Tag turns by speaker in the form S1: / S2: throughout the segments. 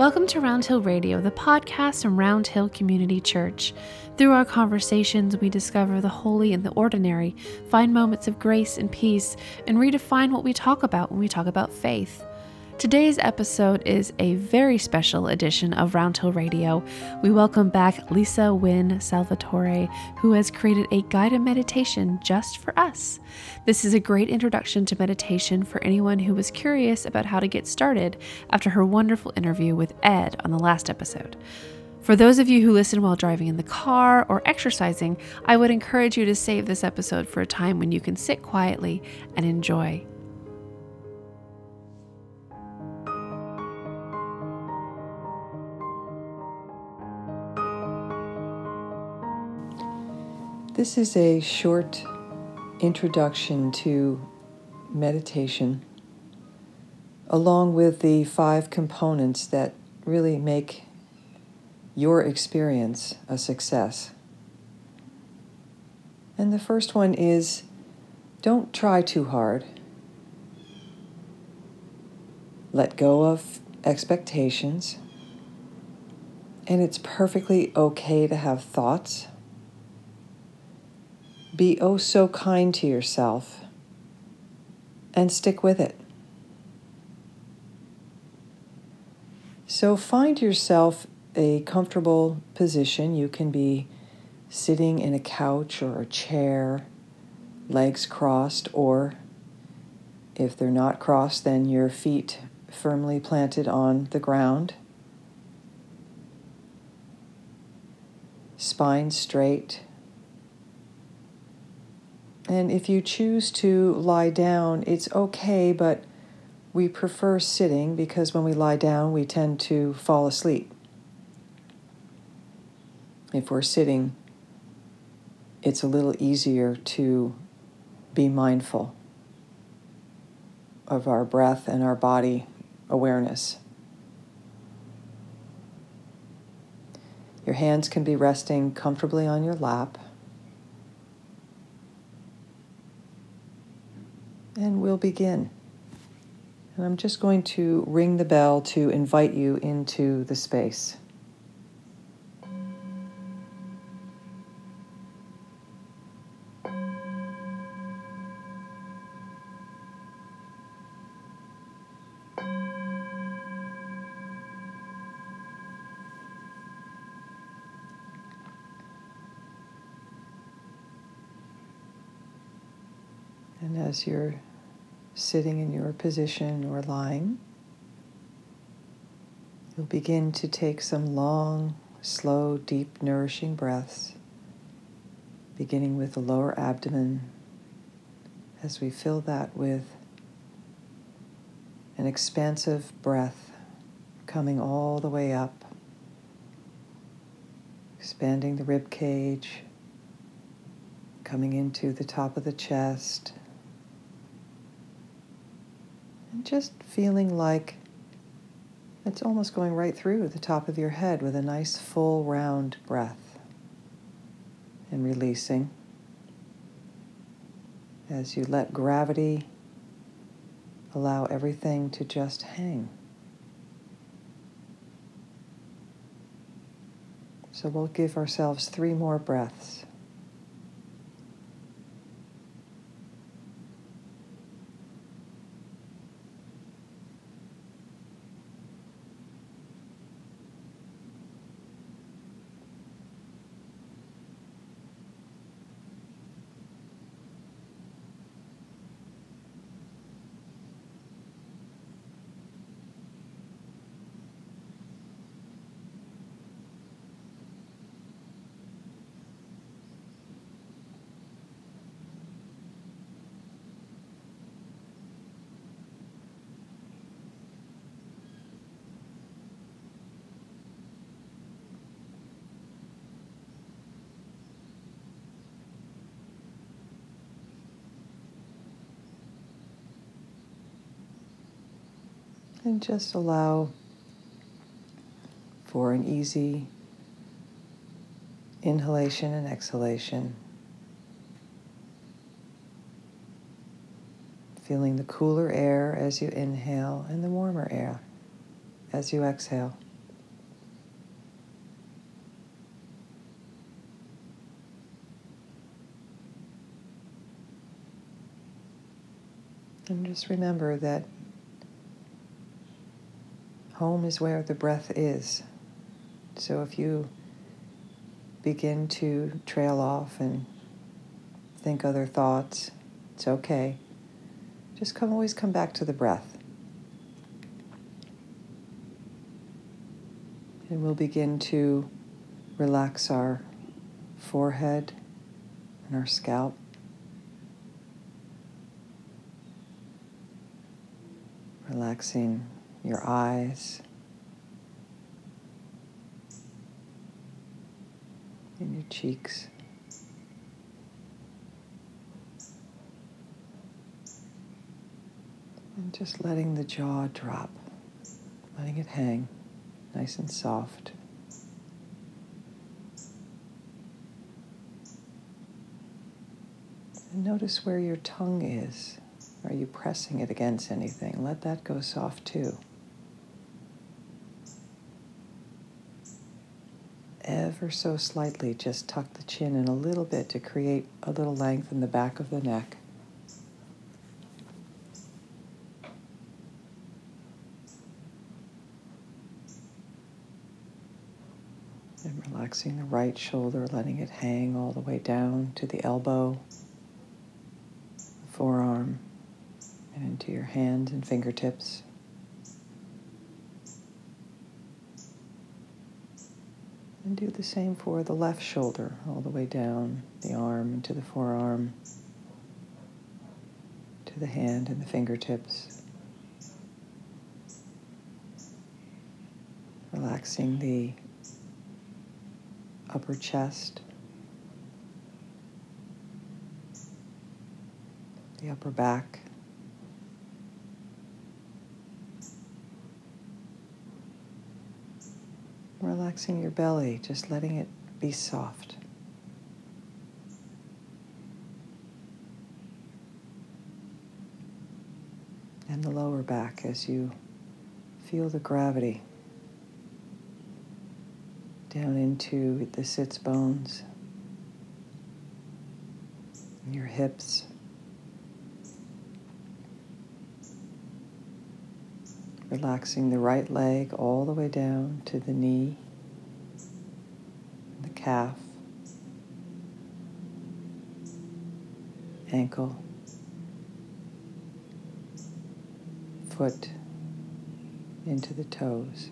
S1: Welcome to Round Hill Radio, the podcast from Round Hill Community Church. Through our conversations, we discover the holy and the ordinary, find moments of grace and peace, and redefine what we talk about when we talk about faith. Today's episode is a very special edition of Round Hill Radio. We welcome back Lisa Wynn Salvatore, who has created a guided meditation just for us. This is a great introduction to meditation for anyone who was curious about how to get started after her wonderful interview with Ed on the last episode. For those of you who listen while driving in the car or exercising, I would encourage you to save this episode for a time when you can sit quietly and enjoy.
S2: This is a short introduction to meditation, along with the five components that really make your experience a success. And the first one is don't try too hard. Let go of expectations. And it's perfectly okay to have thoughts be oh so kind to yourself and stick with it. So find yourself a comfortable position. You can be sitting in a couch or a chair, legs crossed, or if they're not crossed, then your feet firmly planted on the ground. Spine straight and if you choose to lie down, it's okay, but we prefer sitting because when we lie down, we tend to fall asleep. If we're sitting, it's a little easier to be mindful of our breath and our body awareness. Your hands can be resting comfortably on your lap. And we'll begin. And I'm just going to ring the bell to invite you into the space. And as you're sitting in your position or lying, you'll begin to take some long, slow, deep, nourishing breaths, beginning with the lower abdomen as we fill that with an expansive breath coming all the way up, expanding the rib cage, coming into the top of the chest and just feeling like it's almost going right through the top of your head with a nice full round breath. And releasing as you let gravity allow everything to just hang. So we'll give ourselves three more breaths. And just allow for an easy inhalation and exhalation. Feeling the cooler air as you inhale and the warmer air as you exhale. And just remember that home is where the breath is. So if you begin to trail off and think other thoughts, it's okay. Just come always come back to the breath. And we'll begin to relax our forehead and our scalp. Relaxing your eyes and your cheeks. And just letting the jaw drop, letting it hang nice and soft. And notice where your tongue is. Are you pressing it against anything? Let that go soft too. Ever so slightly, just tuck the chin in a little bit to create a little length in the back of the neck. And relaxing the right shoulder, letting it hang all the way down to the elbow, forearm, and into your hands and fingertips. And do the same for the left shoulder, all the way down the arm into the forearm, to the hand and the fingertips. Relaxing the upper chest, the upper back. Relaxing your belly, just letting it be soft. And the lower back as you feel the gravity down into the sits bones, your hips. Relaxing the right leg all the way down to the knee, the calf, ankle, foot, into the toes.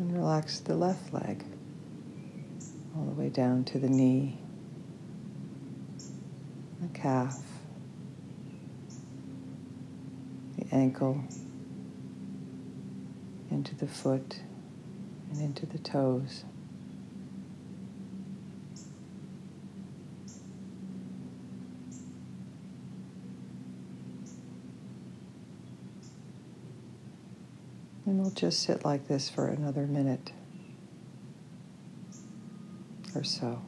S2: And relax the left leg all the way down to the knee, the calf, the ankle, into the foot, and into the toes. And we'll just sit like this for another minute or so.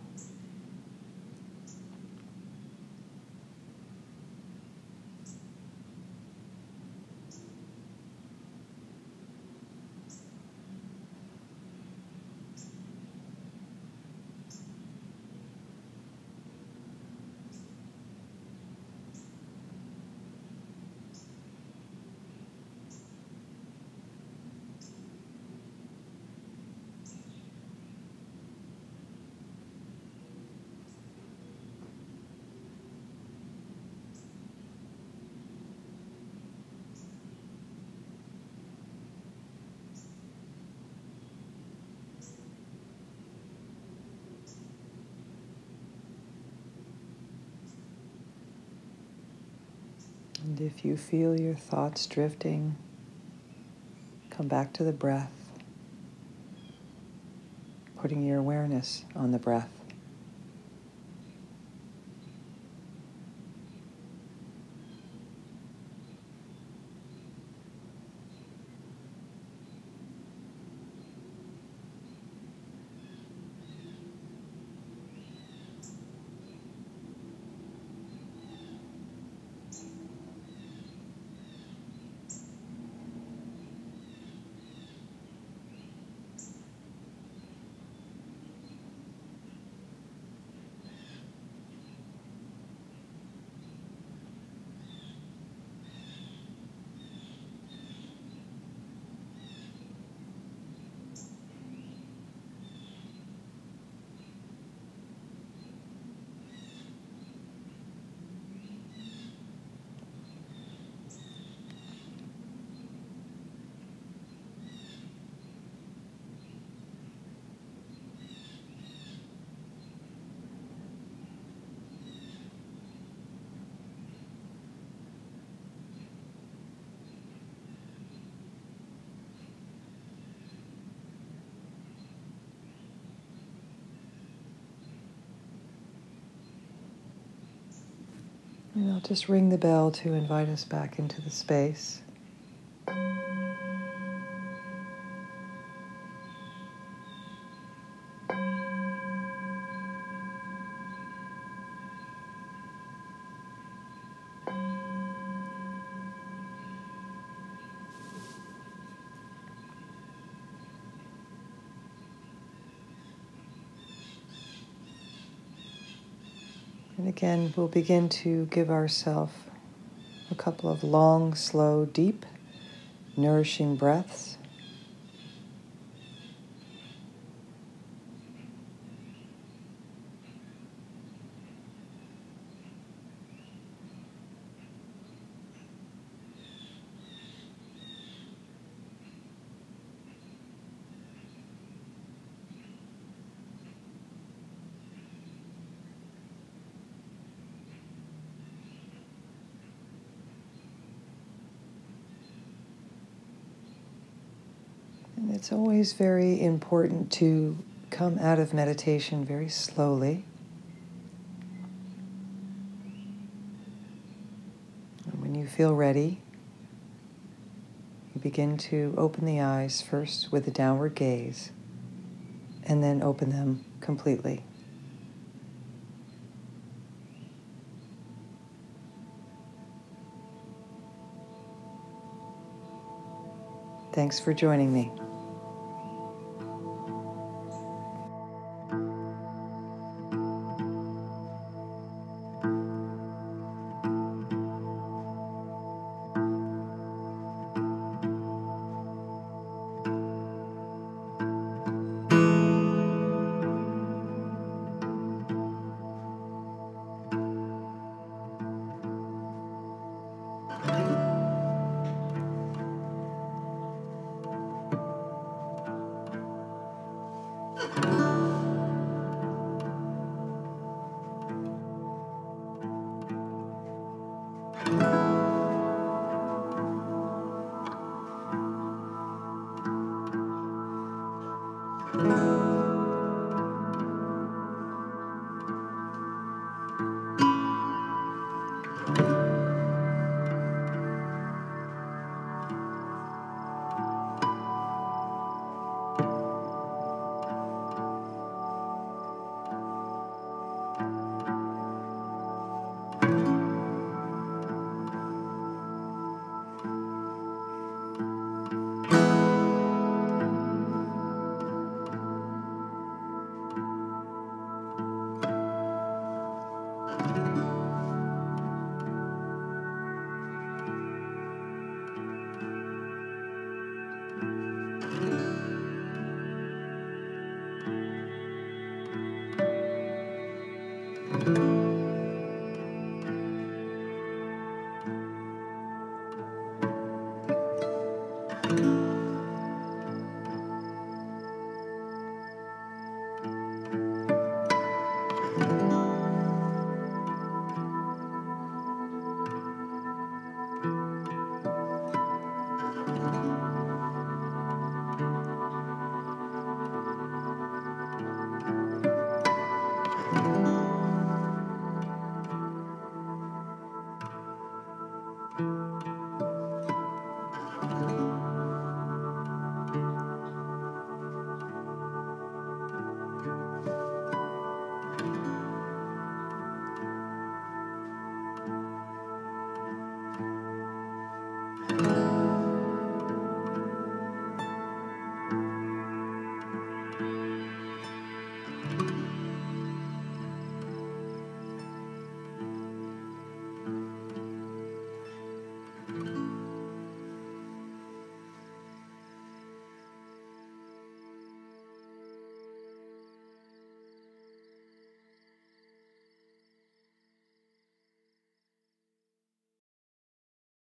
S2: And if you feel your thoughts drifting, come back to the breath, putting your awareness on the breath. And I'll just ring the bell to invite us back into the space. And again, we'll begin to give ourselves a couple of long, slow, deep, nourishing breaths. And it's always very important to come out of meditation very slowly. And when you feel ready, you begin to open the eyes first with a downward gaze and then open them completely. Thanks for joining me.